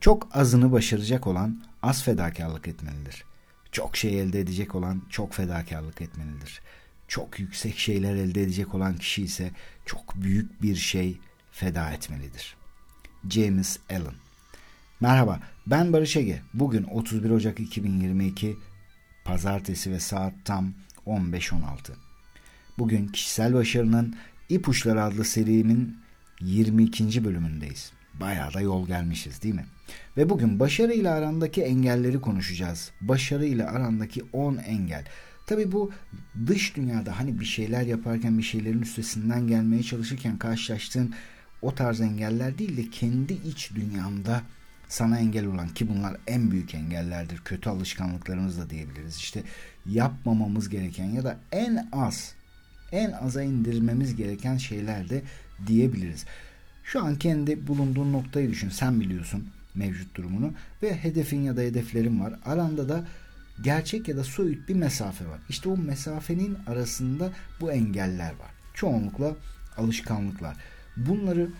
Çok azını başaracak olan az fedakarlık etmelidir. Çok şey elde edecek olan çok fedakarlık etmelidir. Çok yüksek şeyler elde edecek olan kişi ise çok büyük bir şey feda etmelidir. James Allen Merhaba ben Barış Ege. Bugün 31 Ocak 2022 Pazartesi ve saat tam 15.16. Bugün kişisel başarının İpuçları adlı serimin 22. bölümündeyiz. Bayağı da yol gelmişiz değil mi? Ve bugün başarı ile arandaki engelleri konuşacağız. Başarı ile arandaki 10 engel. Tabi bu dış dünyada hani bir şeyler yaparken bir şeylerin üstesinden gelmeye çalışırken karşılaştığın o tarz engeller değil de kendi iç dünyanda sana engel olan ki bunlar en büyük engellerdir. Kötü alışkanlıklarımız da diyebiliriz. İşte yapmamamız gereken ya da en az en aza indirmemiz gereken şeyler de diyebiliriz. Şu an kendi bulunduğun noktayı düşün. Sen biliyorsun mevcut durumunu ve hedefin ya da hedeflerin var. Aranda da gerçek ya da soyut bir mesafe var. İşte o mesafenin arasında bu engeller var. Çoğunlukla alışkanlıklar. Bunları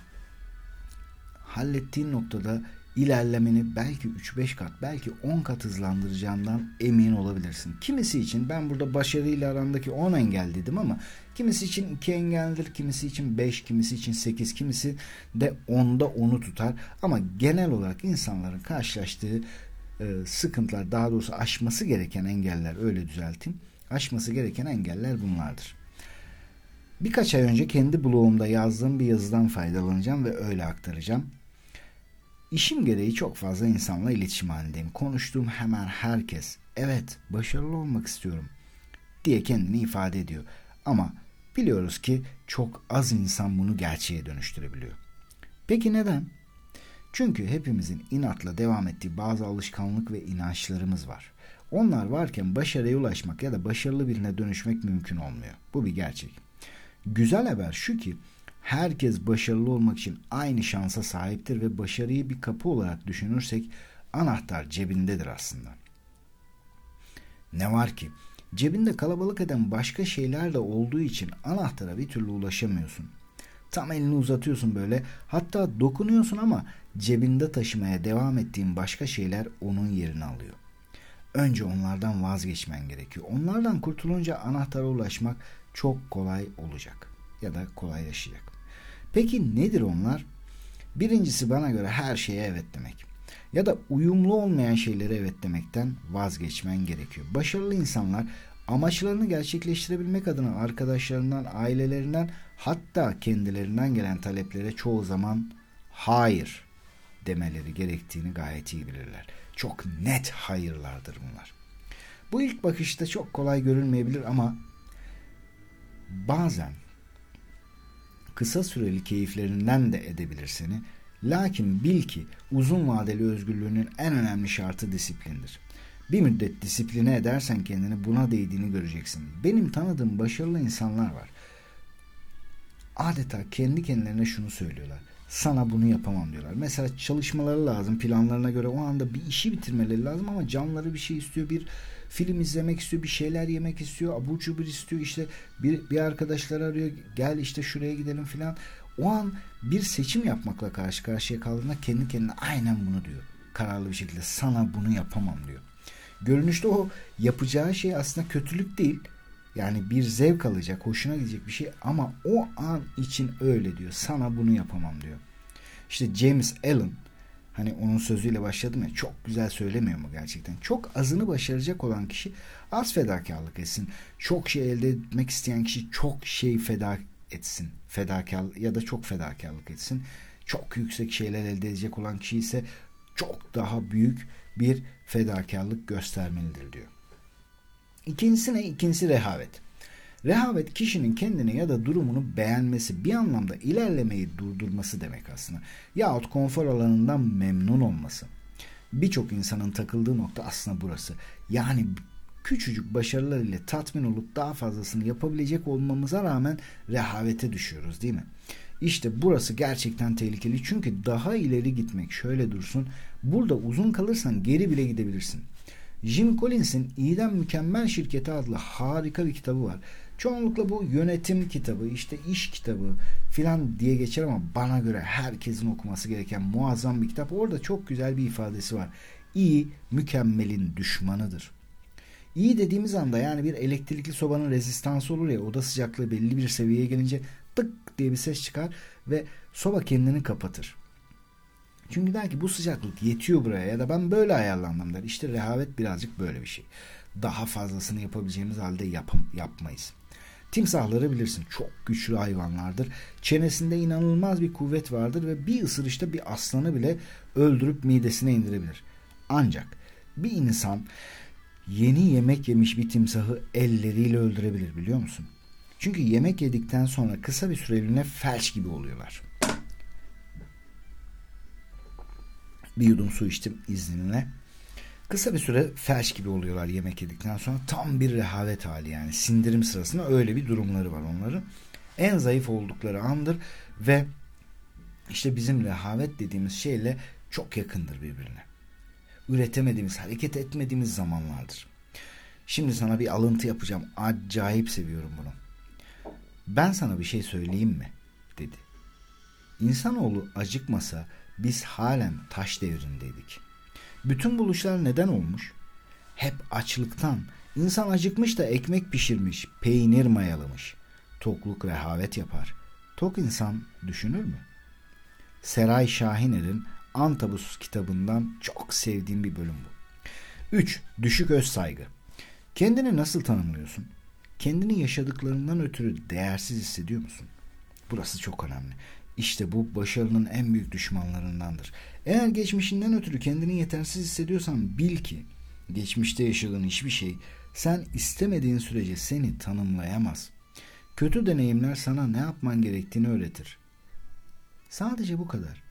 hallettiğin noktada ilerlemeni belki 3-5 kat belki 10 kat hızlandıracağından emin olabilirsin. Kimisi için ben burada başarıyla arandaki 10 engel dedim ama kimisi için 2 engeldir, kimisi için 5, kimisi için 8, kimisi de 10'da 10'u tutar. Ama genel olarak insanların karşılaştığı e, sıkıntılar daha doğrusu aşması gereken engeller öyle düzelteyim. Aşması gereken engeller bunlardır. Birkaç ay önce kendi blogumda yazdığım bir yazıdan faydalanacağım ve öyle aktaracağım. İşim gereği çok fazla insanla iletişim halindeyim. Konuştuğum hemen herkes evet başarılı olmak istiyorum diye kendini ifade ediyor. Ama biliyoruz ki çok az insan bunu gerçeğe dönüştürebiliyor. Peki neden? Çünkü hepimizin inatla devam ettiği bazı alışkanlık ve inançlarımız var. Onlar varken başarıya ulaşmak ya da başarılı birine dönüşmek mümkün olmuyor. Bu bir gerçek. Güzel haber şu ki herkes başarılı olmak için aynı şansa sahiptir ve başarıyı bir kapı olarak düşünürsek anahtar cebindedir aslında. Ne var ki cebinde kalabalık eden başka şeyler de olduğu için anahtara bir türlü ulaşamıyorsun. Tam elini uzatıyorsun böyle hatta dokunuyorsun ama cebinde taşımaya devam ettiğin başka şeyler onun yerini alıyor. Önce onlardan vazgeçmen gerekiyor. Onlardan kurtulunca anahtara ulaşmak çok kolay olacak ya da kolaylaşacak. Peki nedir onlar? Birincisi bana göre her şeye evet demek. Ya da uyumlu olmayan şeylere evet demekten vazgeçmen gerekiyor. Başarılı insanlar amaçlarını gerçekleştirebilmek adına arkadaşlarından, ailelerinden hatta kendilerinden gelen taleplere çoğu zaman hayır demeleri gerektiğini gayet iyi bilirler. Çok net hayırlardır bunlar. Bu ilk bakışta çok kolay görünmeyebilir ama bazen kısa süreli keyiflerinden de edebilir seni. Lakin bil ki uzun vadeli özgürlüğünün en önemli şartı disiplindir. Bir müddet disipline edersen kendini buna değdiğini göreceksin. Benim tanıdığım başarılı insanlar var. Adeta kendi kendilerine şunu söylüyorlar. Sana bunu yapamam diyorlar. Mesela çalışmaları lazım planlarına göre o anda bir işi bitirmeleri lazım ama canları bir şey istiyor. Bir film izlemek istiyor, bir şeyler yemek istiyor, abur cubur istiyor. işte bir, bir arkadaşlar arıyor gel işte şuraya gidelim filan. O an bir seçim yapmakla karşı karşıya kaldığında kendi kendine aynen bunu diyor. Kararlı bir şekilde sana bunu yapamam diyor. Görünüşte o yapacağı şey aslında kötülük değil. Yani bir zevk alacak, hoşuna gidecek bir şey ama o an için öyle diyor. Sana bunu yapamam diyor. İşte James Allen Hani onun sözüyle başladım ya çok güzel söylemiyor mu gerçekten? Çok azını başaracak olan kişi az fedakarlık etsin. Çok şey elde etmek isteyen kişi çok şey feda etsin. Fedakar ya da çok fedakarlık etsin. Çok yüksek şeyler elde edecek olan kişi ise çok daha büyük bir fedakarlık göstermelidir diyor. İkincisi ne? İkincisi rehavet. Rehavet kişinin kendini ya da durumunu beğenmesi, bir anlamda ilerlemeyi durdurması demek aslında. Yahut konfor alanından memnun olması. Birçok insanın takıldığı nokta aslında burası. Yani küçücük başarılar ile tatmin olup daha fazlasını yapabilecek olmamıza rağmen rehavete düşüyoruz değil mi? İşte burası gerçekten tehlikeli çünkü daha ileri gitmek şöyle dursun. Burada uzun kalırsan geri bile gidebilirsin. Jim Collins'in İyiden Mükemmel Şirketi adlı harika bir kitabı var. Çoğunlukla bu yönetim kitabı, işte iş kitabı filan diye geçer ama bana göre herkesin okuması gereken muazzam bir kitap. Orada çok güzel bir ifadesi var. İyi mükemmelin düşmanıdır. İyi dediğimiz anda yani bir elektrikli sobanın rezistansı olur ya oda sıcaklığı belli bir seviyeye gelince tık diye bir ses çıkar ve soba kendini kapatır. Çünkü der ki bu sıcaklık yetiyor buraya ya da ben böyle ayarlandım der. İşte rehavet birazcık böyle bir şey. Daha fazlasını yapabileceğimiz halde yap yapmayız. Timsahları bilirsin çok güçlü hayvanlardır. Çenesinde inanılmaz bir kuvvet vardır ve bir ısırışta bir aslanı bile öldürüp midesine indirebilir. Ancak bir insan yeni yemek yemiş bir timsahı elleriyle öldürebilir biliyor musun? Çünkü yemek yedikten sonra kısa bir süreliğine felç gibi oluyorlar. Bir yudum su içtim izninle. Kısa bir süre felç gibi oluyorlar yemek yedikten sonra. Tam bir rehavet hali yani. Sindirim sırasında öyle bir durumları var onların. En zayıf oldukları andır ve işte bizim rehavet dediğimiz şeyle çok yakındır birbirine. Üretemediğimiz, hareket etmediğimiz zamanlardır. Şimdi sana bir alıntı yapacağım. Acayip seviyorum bunu. Ben sana bir şey söyleyeyim mi? dedi. İnsanoğlu acıkmasa biz halen taş devrindeydik. Bütün buluşlar neden olmuş? Hep açlıktan. İnsan acıkmış da ekmek pişirmiş, peynir mayalamış. Tokluk rehavet yapar. Tok insan düşünür mü? Seray Şahiner'in Antabus kitabından çok sevdiğim bir bölüm bu. 3. Düşük öz saygı. Kendini nasıl tanımlıyorsun? Kendini yaşadıklarından ötürü değersiz hissediyor musun? Burası çok önemli. İşte bu başarının en büyük düşmanlarındandır. Eğer geçmişinden ötürü kendini yetersiz hissediyorsan bil ki geçmişte yaşadığın hiçbir şey sen istemediğin sürece seni tanımlayamaz. Kötü deneyimler sana ne yapman gerektiğini öğretir. Sadece bu kadar.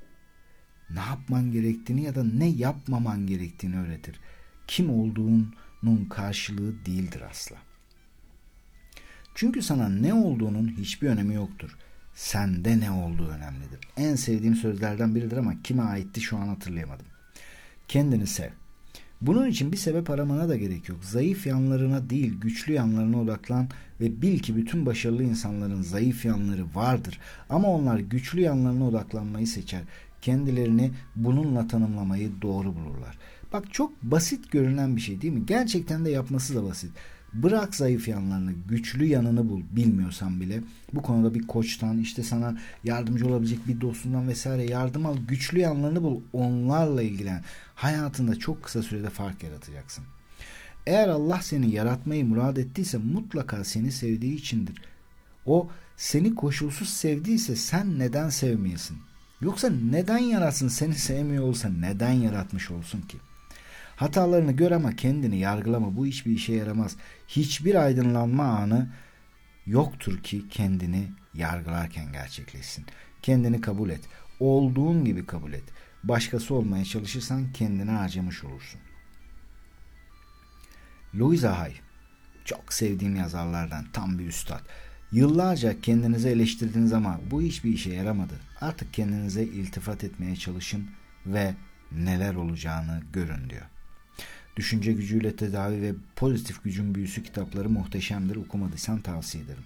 Ne yapman gerektiğini ya da ne yapmaman gerektiğini öğretir. Kim olduğunun karşılığı değildir asla. Çünkü sana ne olduğunun hiçbir önemi yoktur sende ne olduğu önemlidir. En sevdiğim sözlerden biridir ama kime aitti şu an hatırlayamadım. Kendini sev. Bunun için bir sebep aramana da gerek yok. Zayıf yanlarına değil güçlü yanlarına odaklan ve bil ki bütün başarılı insanların zayıf yanları vardır. Ama onlar güçlü yanlarına odaklanmayı seçer. Kendilerini bununla tanımlamayı doğru bulurlar. Bak çok basit görünen bir şey değil mi? Gerçekten de yapması da basit. Bırak zayıf yanlarını, güçlü yanını bul bilmiyorsan bile. Bu konuda bir koçtan, işte sana yardımcı olabilecek bir dostundan vesaire yardım al. Güçlü yanlarını bul. Onlarla ilgilen. Hayatında çok kısa sürede fark yaratacaksın. Eğer Allah seni yaratmayı murad ettiyse mutlaka seni sevdiği içindir. O seni koşulsuz sevdiyse sen neden sevmeyesin? Yoksa neden yaratsın seni sevmiyor olsa neden yaratmış olsun ki? Hatalarını gör ama kendini yargılama. Bu hiçbir işe yaramaz. Hiçbir aydınlanma anı yoktur ki kendini yargılarken gerçekleşsin. Kendini kabul et. Olduğun gibi kabul et. Başkası olmaya çalışırsan kendini harcamış olursun. Louisa Hay çok sevdiğim yazarlardan tam bir üstad. Yıllarca kendinizi eleştirdiniz ama bu hiçbir işe yaramadı. Artık kendinize iltifat etmeye çalışın ve neler olacağını görün diyor. Düşünce gücüyle tedavi ve pozitif gücün büyüsü kitapları muhteşemdir. Okumadıysan tavsiye ederim.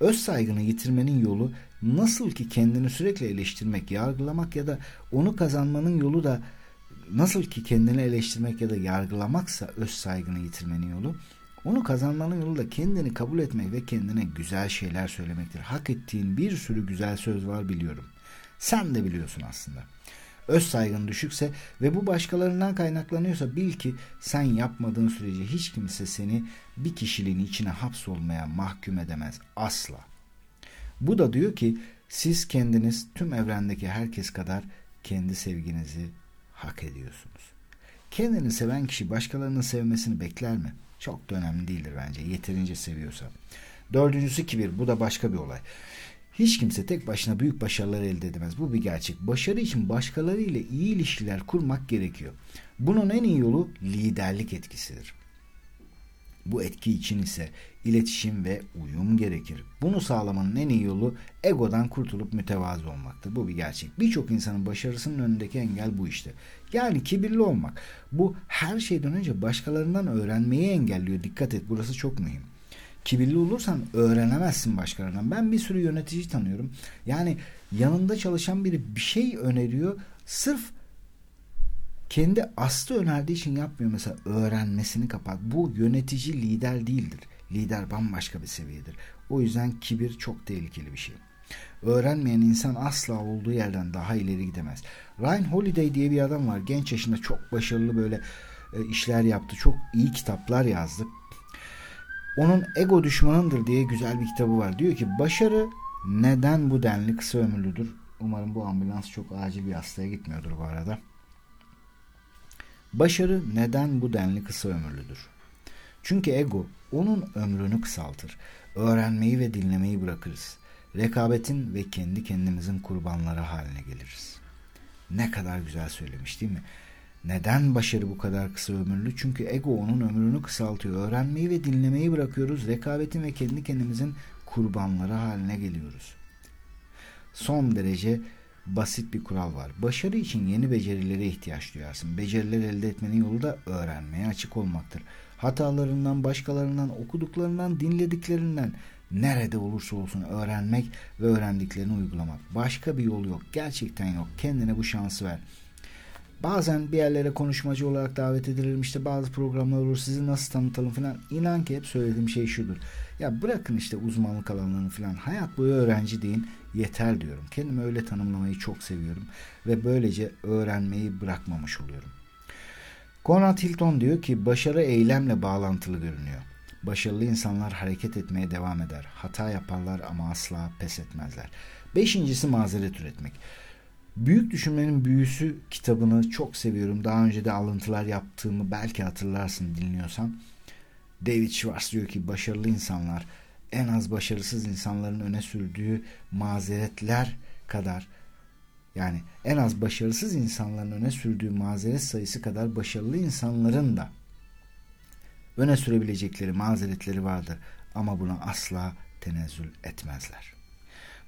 Öz saygını yitirmenin yolu nasıl ki kendini sürekli eleştirmek, yargılamak ya da onu kazanmanın yolu da nasıl ki kendini eleştirmek ya da yargılamaksa öz saygını yitirmenin yolu onu kazanmanın yolu da kendini kabul etmek ve kendine güzel şeyler söylemektir. Hak ettiğin bir sürü güzel söz var biliyorum. Sen de biliyorsun aslında öz saygın düşükse ve bu başkalarından kaynaklanıyorsa bil ki sen yapmadığın sürece hiç kimse seni bir kişiliğin içine hapsolmaya mahkum edemez asla. Bu da diyor ki siz kendiniz tüm evrendeki herkes kadar kendi sevginizi hak ediyorsunuz. Kendini seven kişi başkalarının sevmesini bekler mi? Çok da önemli değildir bence yeterince seviyorsa. Dördüncüsü kibir bu da başka bir olay. Hiç kimse tek başına büyük başarılar elde edemez. Bu bir gerçek. Başarı için başkaları ile iyi ilişkiler kurmak gerekiyor. Bunun en iyi yolu liderlik etkisidir. Bu etki için ise iletişim ve uyum gerekir. Bunu sağlamanın en iyi yolu egodan kurtulup mütevazı olmaktır. Bu bir gerçek. Birçok insanın başarısının önündeki engel bu işte. Yani kibirli olmak. Bu her şeyden önce başkalarından öğrenmeyi engelliyor. Dikkat et burası çok mühim. Kibirli olursan öğrenemezsin başkalarından. Ben bir sürü yönetici tanıyorum. Yani yanında çalışan biri bir şey öneriyor. Sırf kendi aslı önerdiği için yapmıyor mesela öğrenmesini kapat. Bu yönetici lider değildir. Lider bambaşka bir seviyedir. O yüzden kibir çok tehlikeli bir şey. Öğrenmeyen insan asla olduğu yerden daha ileri gidemez. Ryan Holiday diye bir adam var. Genç yaşında çok başarılı böyle e, işler yaptı. Çok iyi kitaplar yazdı. Onun ego düşmanındır diye güzel bir kitabı var. Diyor ki başarı neden bu denli kısa ömürlüdür? Umarım bu ambulans çok acil bir hastaya gitmiyordur bu arada. Başarı neden bu denli kısa ömürlüdür? Çünkü ego onun ömrünü kısaltır. Öğrenmeyi ve dinlemeyi bırakırız. Rekabetin ve kendi kendimizin kurbanları haline geliriz. Ne kadar güzel söylemiş değil mi? Neden başarı bu kadar kısa ömürlü? Çünkü ego onun ömrünü kısaltıyor. Öğrenmeyi ve dinlemeyi bırakıyoruz. Rekabetin ve kendi kendimizin kurbanları haline geliyoruz. Son derece basit bir kural var. Başarı için yeni becerilere ihtiyaç duyarsın. Beceriler elde etmenin yolu da öğrenmeye açık olmaktır. Hatalarından, başkalarından, okuduklarından, dinlediklerinden nerede olursa olsun öğrenmek ve öğrendiklerini uygulamak. Başka bir yol yok. Gerçekten yok. Kendine bu şansı ver. Bazen bir yerlere konuşmacı olarak davet edilirim işte bazı programlar olur sizi nasıl tanıtalım falan. İnan ki hep söylediğim şey şudur. Ya bırakın işte uzmanlık alanlarını falan hayat boyu öğrenci deyin yeter diyorum. Kendimi öyle tanımlamayı çok seviyorum ve böylece öğrenmeyi bırakmamış oluyorum. Conrad Hilton diyor ki başarı eylemle bağlantılı görünüyor. Başarılı insanlar hareket etmeye devam eder. Hata yaparlar ama asla pes etmezler. Beşincisi mazeret üretmek. Büyük Düşünmenin Büyüsü kitabını çok seviyorum. Daha önce de alıntılar yaptığımı belki hatırlarsın dinliyorsan. David Schwartz diyor ki başarılı insanlar en az başarısız insanların öne sürdüğü mazeretler kadar yani en az başarısız insanların öne sürdüğü mazeret sayısı kadar başarılı insanların da öne sürebilecekleri mazeretleri vardır ama buna asla tenezzül etmezler.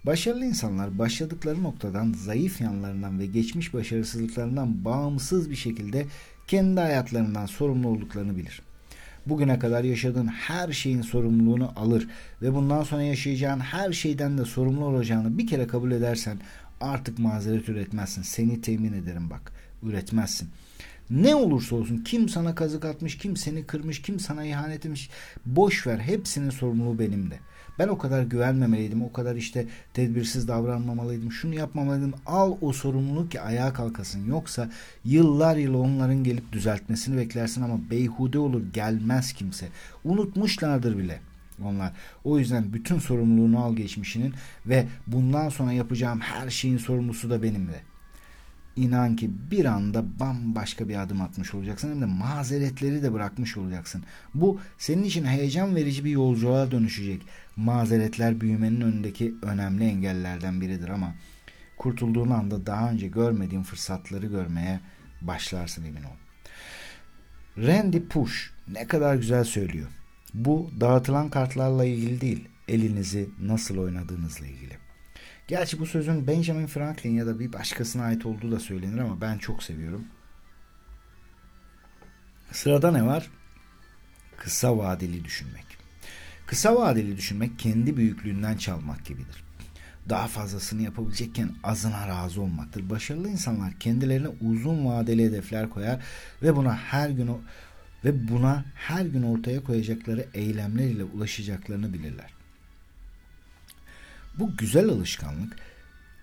Başarılı insanlar başladıkları noktadan zayıf yanlarından ve geçmiş başarısızlıklarından bağımsız bir şekilde kendi hayatlarından sorumlu olduklarını bilir. Bugüne kadar yaşadığın her şeyin sorumluluğunu alır ve bundan sonra yaşayacağın her şeyden de sorumlu olacağını bir kere kabul edersen artık mazeret üretmezsin. Seni temin ederim bak. Üretmezsin. Ne olursa olsun kim sana kazık atmış, kim seni kırmış, kim sana ihanet etmiş boş ver. Hepsinin sorumluluğu benim de. Ben o kadar güvenmemeliydim. O kadar işte tedbirsiz davranmamalıydım. Şunu yapmamalıydım. Al o sorumluluk ki ayağa kalkasın. Yoksa yıllar yıl onların gelip düzeltmesini beklersin ama beyhude olur. Gelmez kimse. Unutmuşlardır bile onlar. O yüzden bütün sorumluluğunu al geçmişinin ve bundan sonra yapacağım her şeyin sorumlusu da benimle inan ki bir anda bambaşka bir adım atmış olacaksın hem de mazeretleri de bırakmış olacaksın. Bu senin için heyecan verici bir yolculuğa dönüşecek. Mazeretler büyümenin önündeki önemli engellerden biridir ama kurtulduğun anda daha önce görmediğin fırsatları görmeye başlarsın emin ol. Randy Push ne kadar güzel söylüyor. Bu dağıtılan kartlarla ilgili değil, elinizi nasıl oynadığınızla ilgili. Gerçi bu sözün Benjamin Franklin ya da bir başkasına ait olduğu da söylenir ama ben çok seviyorum. Sırada ne var? Kısa vadeli düşünmek. Kısa vadeli düşünmek kendi büyüklüğünden çalmak gibidir. Daha fazlasını yapabilecekken azına razı olmaktır. Başarılı insanlar kendilerine uzun vadeli hedefler koyar ve buna her gün ve buna her gün ortaya koyacakları eylemler ile ulaşacaklarını bilirler. Bu güzel alışkanlık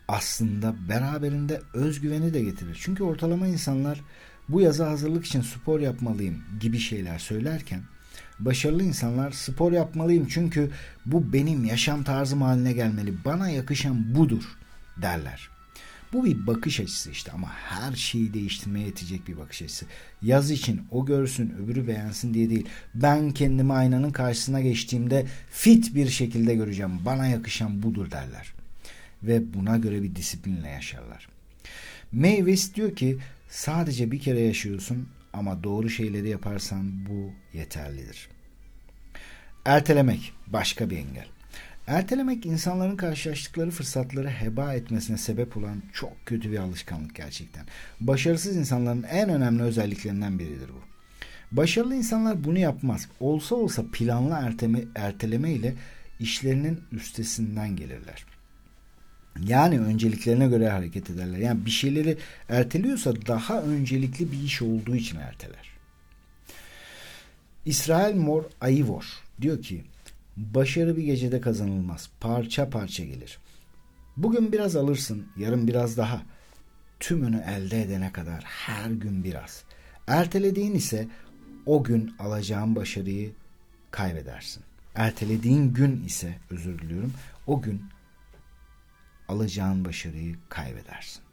aslında beraberinde özgüveni de getirir. Çünkü ortalama insanlar bu yaza hazırlık için spor yapmalıyım gibi şeyler söylerken başarılı insanlar spor yapmalıyım çünkü bu benim yaşam tarzım haline gelmeli. Bana yakışan budur derler. Bu bir bakış açısı işte ama her şeyi değiştirmeye yetecek bir bakış açısı. Yaz için o görsün öbürü beğensin diye değil. Ben kendimi aynanın karşısına geçtiğimde fit bir şekilde göreceğim. Bana yakışan budur derler. Ve buna göre bir disiplinle yaşarlar. Mavis diyor ki sadece bir kere yaşıyorsun ama doğru şeyleri yaparsan bu yeterlidir. Ertelemek başka bir engel. Ertelemek insanların karşılaştıkları fırsatları heba etmesine sebep olan çok kötü bir alışkanlık gerçekten. Başarısız insanların en önemli özelliklerinden biridir bu. Başarılı insanlar bunu yapmaz. Olsa olsa planlı erteme, erteleme ile işlerinin üstesinden gelirler. Yani önceliklerine göre hareket ederler. Yani bir şeyleri erteliyorsa daha öncelikli bir iş olduğu için erteler. İsrail Mor Ayivor diyor ki başarı bir gecede kazanılmaz. Parça parça gelir. Bugün biraz alırsın, yarın biraz daha. Tümünü elde edene kadar her gün biraz. Ertelediğin ise o gün alacağın başarıyı kaybedersin. Ertelediğin gün ise özür diliyorum o gün alacağın başarıyı kaybedersin.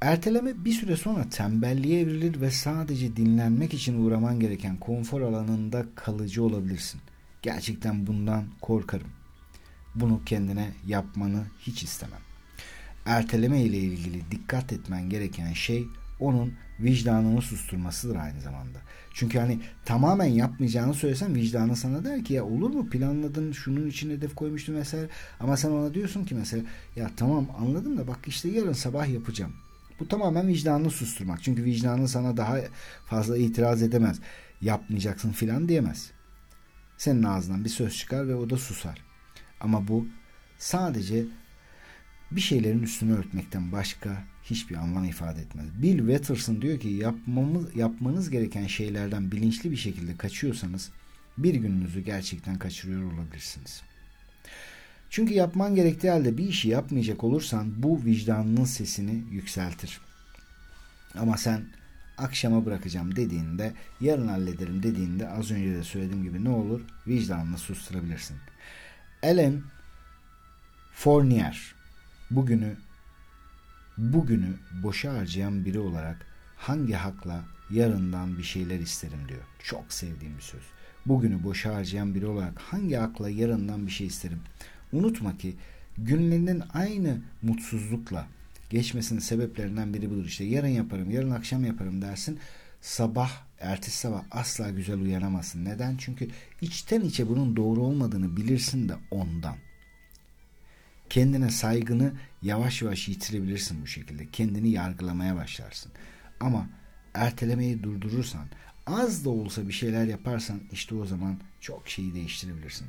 Erteleme bir süre sonra tembelliğe evrilir ve sadece dinlenmek için uğraman gereken konfor alanında kalıcı olabilirsin. Gerçekten bundan korkarım. Bunu kendine yapmanı hiç istemem. Erteleme ile ilgili dikkat etmen gereken şey onun vicdanını susturmasıdır aynı zamanda. Çünkü hani tamamen yapmayacağını söylesen vicdanı sana der ki ya olur mu planladın şunun için hedef koymuştun mesela ama sen ona diyorsun ki mesela ya tamam anladım da bak işte yarın sabah yapacağım. Bu tamamen vicdanını susturmak. Çünkü vicdanın sana daha fazla itiraz edemez. Yapmayacaksın filan diyemez. Senin ağzından bir söz çıkar ve o da susar. Ama bu sadece bir şeylerin üstünü örtmekten başka hiçbir anlam ifade etmez. Bill Watterson diyor ki yapmamız, yapmanız gereken şeylerden bilinçli bir şekilde kaçıyorsanız bir gününüzü gerçekten kaçırıyor olabilirsiniz. Çünkü yapman gerektiği halde bir işi yapmayacak olursan bu vicdanının sesini yükseltir. Ama sen akşama bırakacağım dediğinde, yarın hallederim dediğinde az önce de söylediğim gibi ne olur? Vicdanını susturabilirsin. Ellen Fournier bugünü bugünü boşa harcayan biri olarak hangi hakla yarından bir şeyler isterim diyor. Çok sevdiğim bir söz. Bugünü boşa harcayan biri olarak hangi hakla yarından bir şey isterim? Unutma ki günlerinin aynı mutsuzlukla geçmesinin sebeplerinden biri budur. İşte yarın yaparım, yarın akşam yaparım dersin. Sabah, ertesi sabah asla güzel uyanamazsın. Neden? Çünkü içten içe bunun doğru olmadığını bilirsin de ondan. Kendine saygını yavaş yavaş yitirebilirsin bu şekilde. Kendini yargılamaya başlarsın. Ama ertelemeyi durdurursan, az da olsa bir şeyler yaparsan işte o zaman çok şeyi değiştirebilirsin.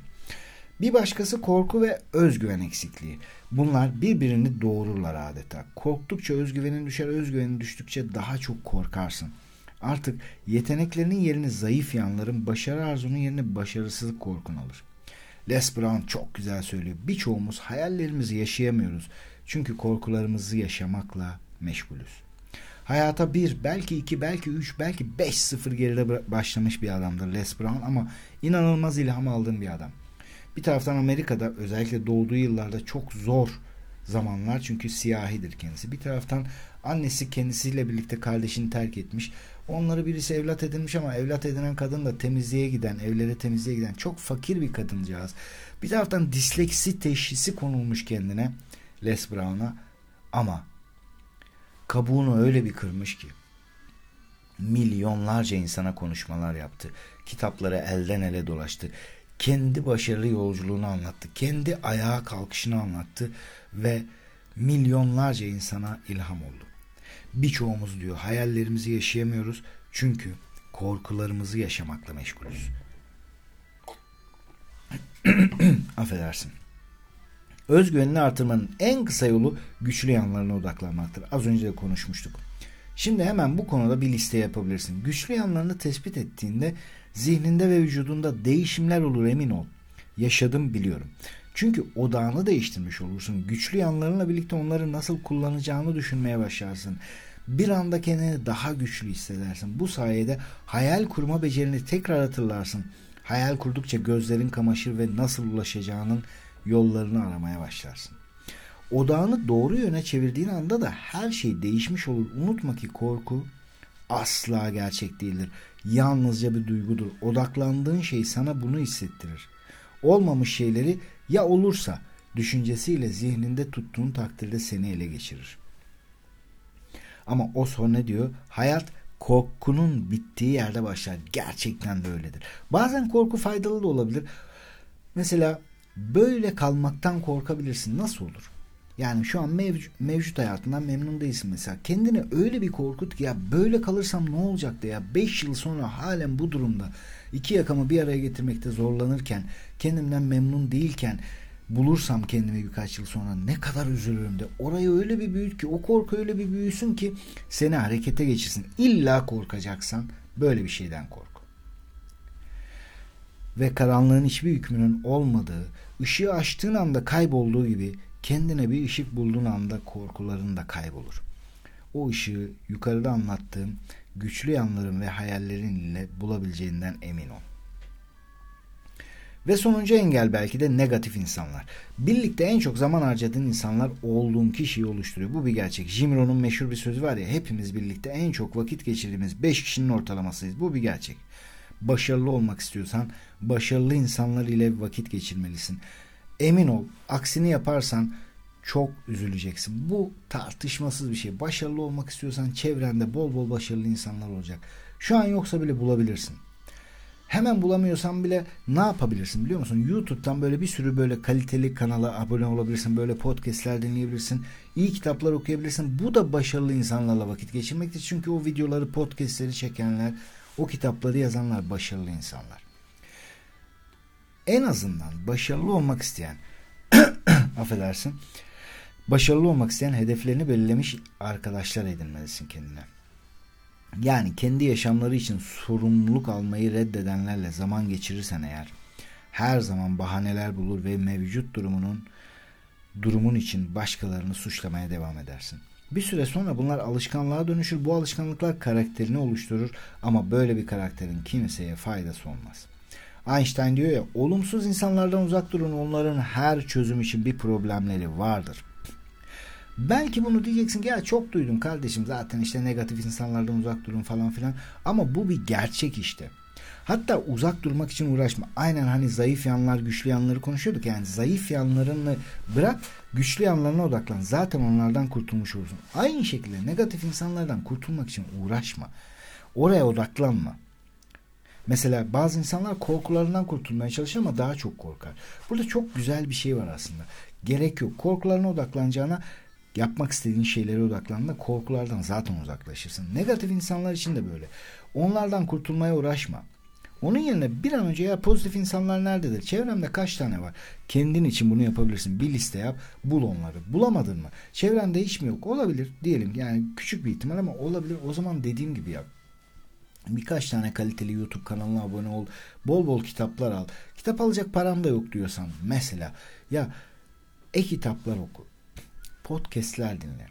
Bir başkası korku ve özgüven eksikliği. Bunlar birbirini doğururlar adeta. Korktukça özgüvenin düşer, özgüvenin düştükçe daha çok korkarsın. Artık yeteneklerinin yerini zayıf yanların, başarı arzunun yerini başarısızlık korkun alır. Les Brown çok güzel söylüyor. Birçoğumuz hayallerimizi yaşayamıyoruz. Çünkü korkularımızı yaşamakla meşgulüz. Hayata bir, belki iki, belki üç, belki beş sıfır geride başlamış bir adamdır Les Brown ama inanılmaz ilham aldığım bir adam. Bir taraftan Amerika'da özellikle doğduğu yıllarda çok zor zamanlar çünkü siyahidir kendisi. Bir taraftan annesi kendisiyle birlikte kardeşini terk etmiş. Onları birisi evlat edinmiş ama evlat edinen kadın da temizliğe giden, evlere temizliğe giden çok fakir bir kadıncağız. Bir taraftan disleksi teşhisi konulmuş kendine Les Brown'a ama kabuğunu öyle bir kırmış ki milyonlarca insana konuşmalar yaptı. Kitapları elden ele dolaştı. Kendi başarılı yolculuğunu anlattı. Kendi ayağa kalkışını anlattı ve milyonlarca insana ilham oldu. Birçoğumuz diyor hayallerimizi yaşayamıyoruz çünkü korkularımızı yaşamakla meşgulüz. Affedersin. Özgüvenini artırmanın en kısa yolu güçlü yanlarına odaklanmaktır. Az önce de konuşmuştuk. Şimdi hemen bu konuda bir liste yapabilirsin. Güçlü yanlarını tespit ettiğinde zihninde ve vücudunda değişimler olur emin ol. Yaşadım biliyorum. Çünkü odağını değiştirmiş olursun. Güçlü yanlarınla birlikte onları nasıl kullanacağını düşünmeye başlarsın. Bir anda kendini daha güçlü hissedersin. Bu sayede hayal kurma becerini tekrar hatırlarsın. Hayal kurdukça gözlerin kamaşır ve nasıl ulaşacağının yollarını aramaya başlarsın. Odağını doğru yöne çevirdiğin anda da her şey değişmiş olur. Unutma ki korku asla gerçek değildir. Yalnızca bir duygudur. Odaklandığın şey sana bunu hissettirir. Olmamış şeyleri ya olursa düşüncesiyle zihninde tuttuğun takdirde seni ele geçirir. Ama o son ne diyor? Hayat korkunun bittiği yerde başlar. Gerçekten de öyledir. Bazen korku faydalı da olabilir. Mesela böyle kalmaktan korkabilirsin. Nasıl olur? Yani şu an mevcut, mevcut hayatından memnun değilsin mesela. Kendini öyle bir korkut ki ya böyle kalırsam ne olacaktı ya 5 yıl sonra halen bu durumda iki yakamı bir araya getirmekte zorlanırken kendimden memnun değilken bulursam kendimi birkaç yıl sonra ne kadar üzülürüm de orayı öyle bir büyüt ki o korku öyle bir büyüsün ki seni harekete geçirsin. İlla korkacaksan böyle bir şeyden kork. Ve karanlığın hiçbir hükmünün olmadığı, ışığı açtığın anda kaybolduğu gibi kendine bir ışık bulduğun anda korkuların da kaybolur. O ışığı yukarıda anlattığım güçlü yanların ve hayallerin ile bulabileceğinden emin ol. Ve sonuncu engel belki de negatif insanlar. Birlikte en çok zaman harcadığın insanlar olduğun kişiyi oluşturuyor. Bu bir gerçek. Jim Rohn'un meşhur bir sözü var ya hepimiz birlikte en çok vakit geçirdiğimiz 5 kişinin ortalamasıyız. Bu bir gerçek. Başarılı olmak istiyorsan başarılı insanlar ile vakit geçirmelisin. Emin ol aksini yaparsan çok üzüleceksin. Bu tartışmasız bir şey. Başarılı olmak istiyorsan çevrende bol bol başarılı insanlar olacak. Şu an yoksa bile bulabilirsin. Hemen bulamıyorsan bile ne yapabilirsin biliyor musun? YouTube'dan böyle bir sürü böyle kaliteli kanala abone olabilirsin. Böyle podcastler dinleyebilirsin. iyi kitaplar okuyabilirsin. Bu da başarılı insanlarla vakit geçirmektir. Çünkü o videoları, podcastleri çekenler, o kitapları yazanlar başarılı insanlar. En azından başarılı olmak isteyen affedersin başarılı olmak isteyen hedeflerini belirlemiş arkadaşlar edinmelisin kendine. Yani kendi yaşamları için sorumluluk almayı reddedenlerle zaman geçirirsen eğer her zaman bahaneler bulur ve mevcut durumunun durumun için başkalarını suçlamaya devam edersin. Bir süre sonra bunlar alışkanlığa dönüşür. Bu alışkanlıklar karakterini oluşturur ama böyle bir karakterin kimseye faydası olmaz. Einstein diyor ya olumsuz insanlardan uzak durun onların her çözüm için bir problemleri vardır. Belki bunu diyeceksin ki ya çok duydum kardeşim zaten işte negatif insanlardan uzak durun falan filan. Ama bu bir gerçek işte. Hatta uzak durmak için uğraşma. Aynen hani zayıf yanlar, güçlü yanları konuşuyorduk. Yani zayıf yanlarını bırak, güçlü yanlarına odaklan. Zaten onlardan kurtulmuş olursun. Aynı şekilde negatif insanlardan kurtulmak için uğraşma. Oraya odaklanma. Mesela bazı insanlar korkularından kurtulmaya çalışır ama daha çok korkar. Burada çok güzel bir şey var aslında. Gerek yok. Korkularına odaklanacağına yapmak istediğin şeylere odaklandığında korkulardan zaten uzaklaşırsın. Negatif insanlar için de böyle. Onlardan kurtulmaya uğraşma. Onun yerine bir an önce ya pozitif insanlar nerededir? Çevremde kaç tane var? Kendin için bunu yapabilirsin. Bir liste yap, bul onları. Bulamadın mı? Çevrende hiç mi yok? Olabilir diyelim. Yani küçük bir ihtimal ama olabilir. O zaman dediğim gibi yap. Birkaç tane kaliteli YouTube kanalına abone ol. Bol bol kitaplar al. Kitap alacak param da yok diyorsan mesela ya e-kitaplar oku podcastler dinle.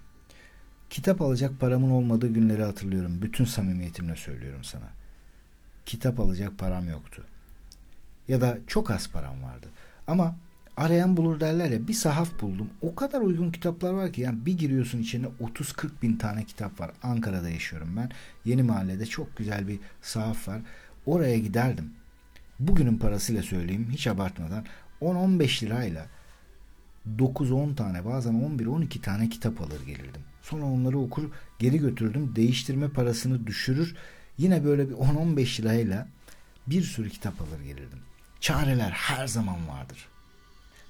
Kitap alacak paramın olmadığı günleri hatırlıyorum. Bütün samimiyetimle söylüyorum sana. Kitap alacak param yoktu. Ya da çok az param vardı. Ama arayan bulur derler ya bir sahaf buldum. O kadar uygun kitaplar var ki yani bir giriyorsun içine 30-40 bin tane kitap var. Ankara'da yaşıyorum ben. Yeni mahallede çok güzel bir sahaf var. Oraya giderdim. Bugünün parasıyla söyleyeyim hiç abartmadan 10-15 lirayla 9-10 tane bazen 11-12 tane kitap alır gelirdim. Sonra onları okur geri götürdüm. Değiştirme parasını düşürür. Yine böyle bir 10-15 lirayla bir sürü kitap alır gelirdim. Çareler her zaman vardır.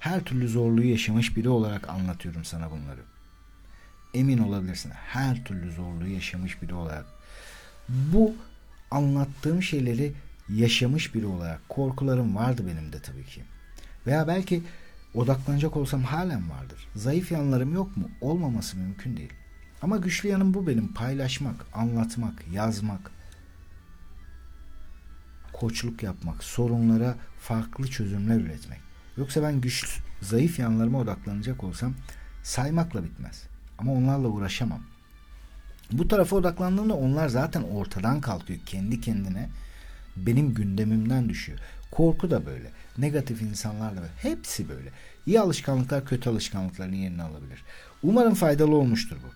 Her türlü zorluğu yaşamış biri olarak anlatıyorum sana bunları. Emin olabilirsin. Her türlü zorluğu yaşamış biri olarak. Bu anlattığım şeyleri yaşamış biri olarak korkularım vardı benim de tabii ki. Veya belki Odaklanacak olsam halen vardır. Zayıf yanlarım yok mu? Olmaması mümkün değil. Ama güçlü yanım bu benim. Paylaşmak, anlatmak, yazmak. Koçluk yapmak, sorunlara farklı çözümler üretmek. Yoksa ben güçlü, zayıf yanlarıma odaklanacak olsam saymakla bitmez. Ama onlarla uğraşamam. Bu tarafa odaklandığımda onlar zaten ortadan kalkıyor kendi kendine. Benim gündemimden düşüyor. Korku da böyle. Negatif insanlar da böyle. Hepsi böyle. İyi alışkanlıklar kötü alışkanlıkların yerini alabilir. Umarım faydalı olmuştur bu.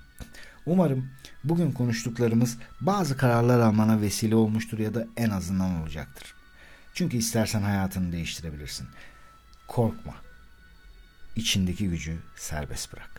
Umarım bugün konuştuklarımız bazı kararlar almana vesile olmuştur ya da en azından olacaktır. Çünkü istersen hayatını değiştirebilirsin. Korkma. İçindeki gücü serbest bırak.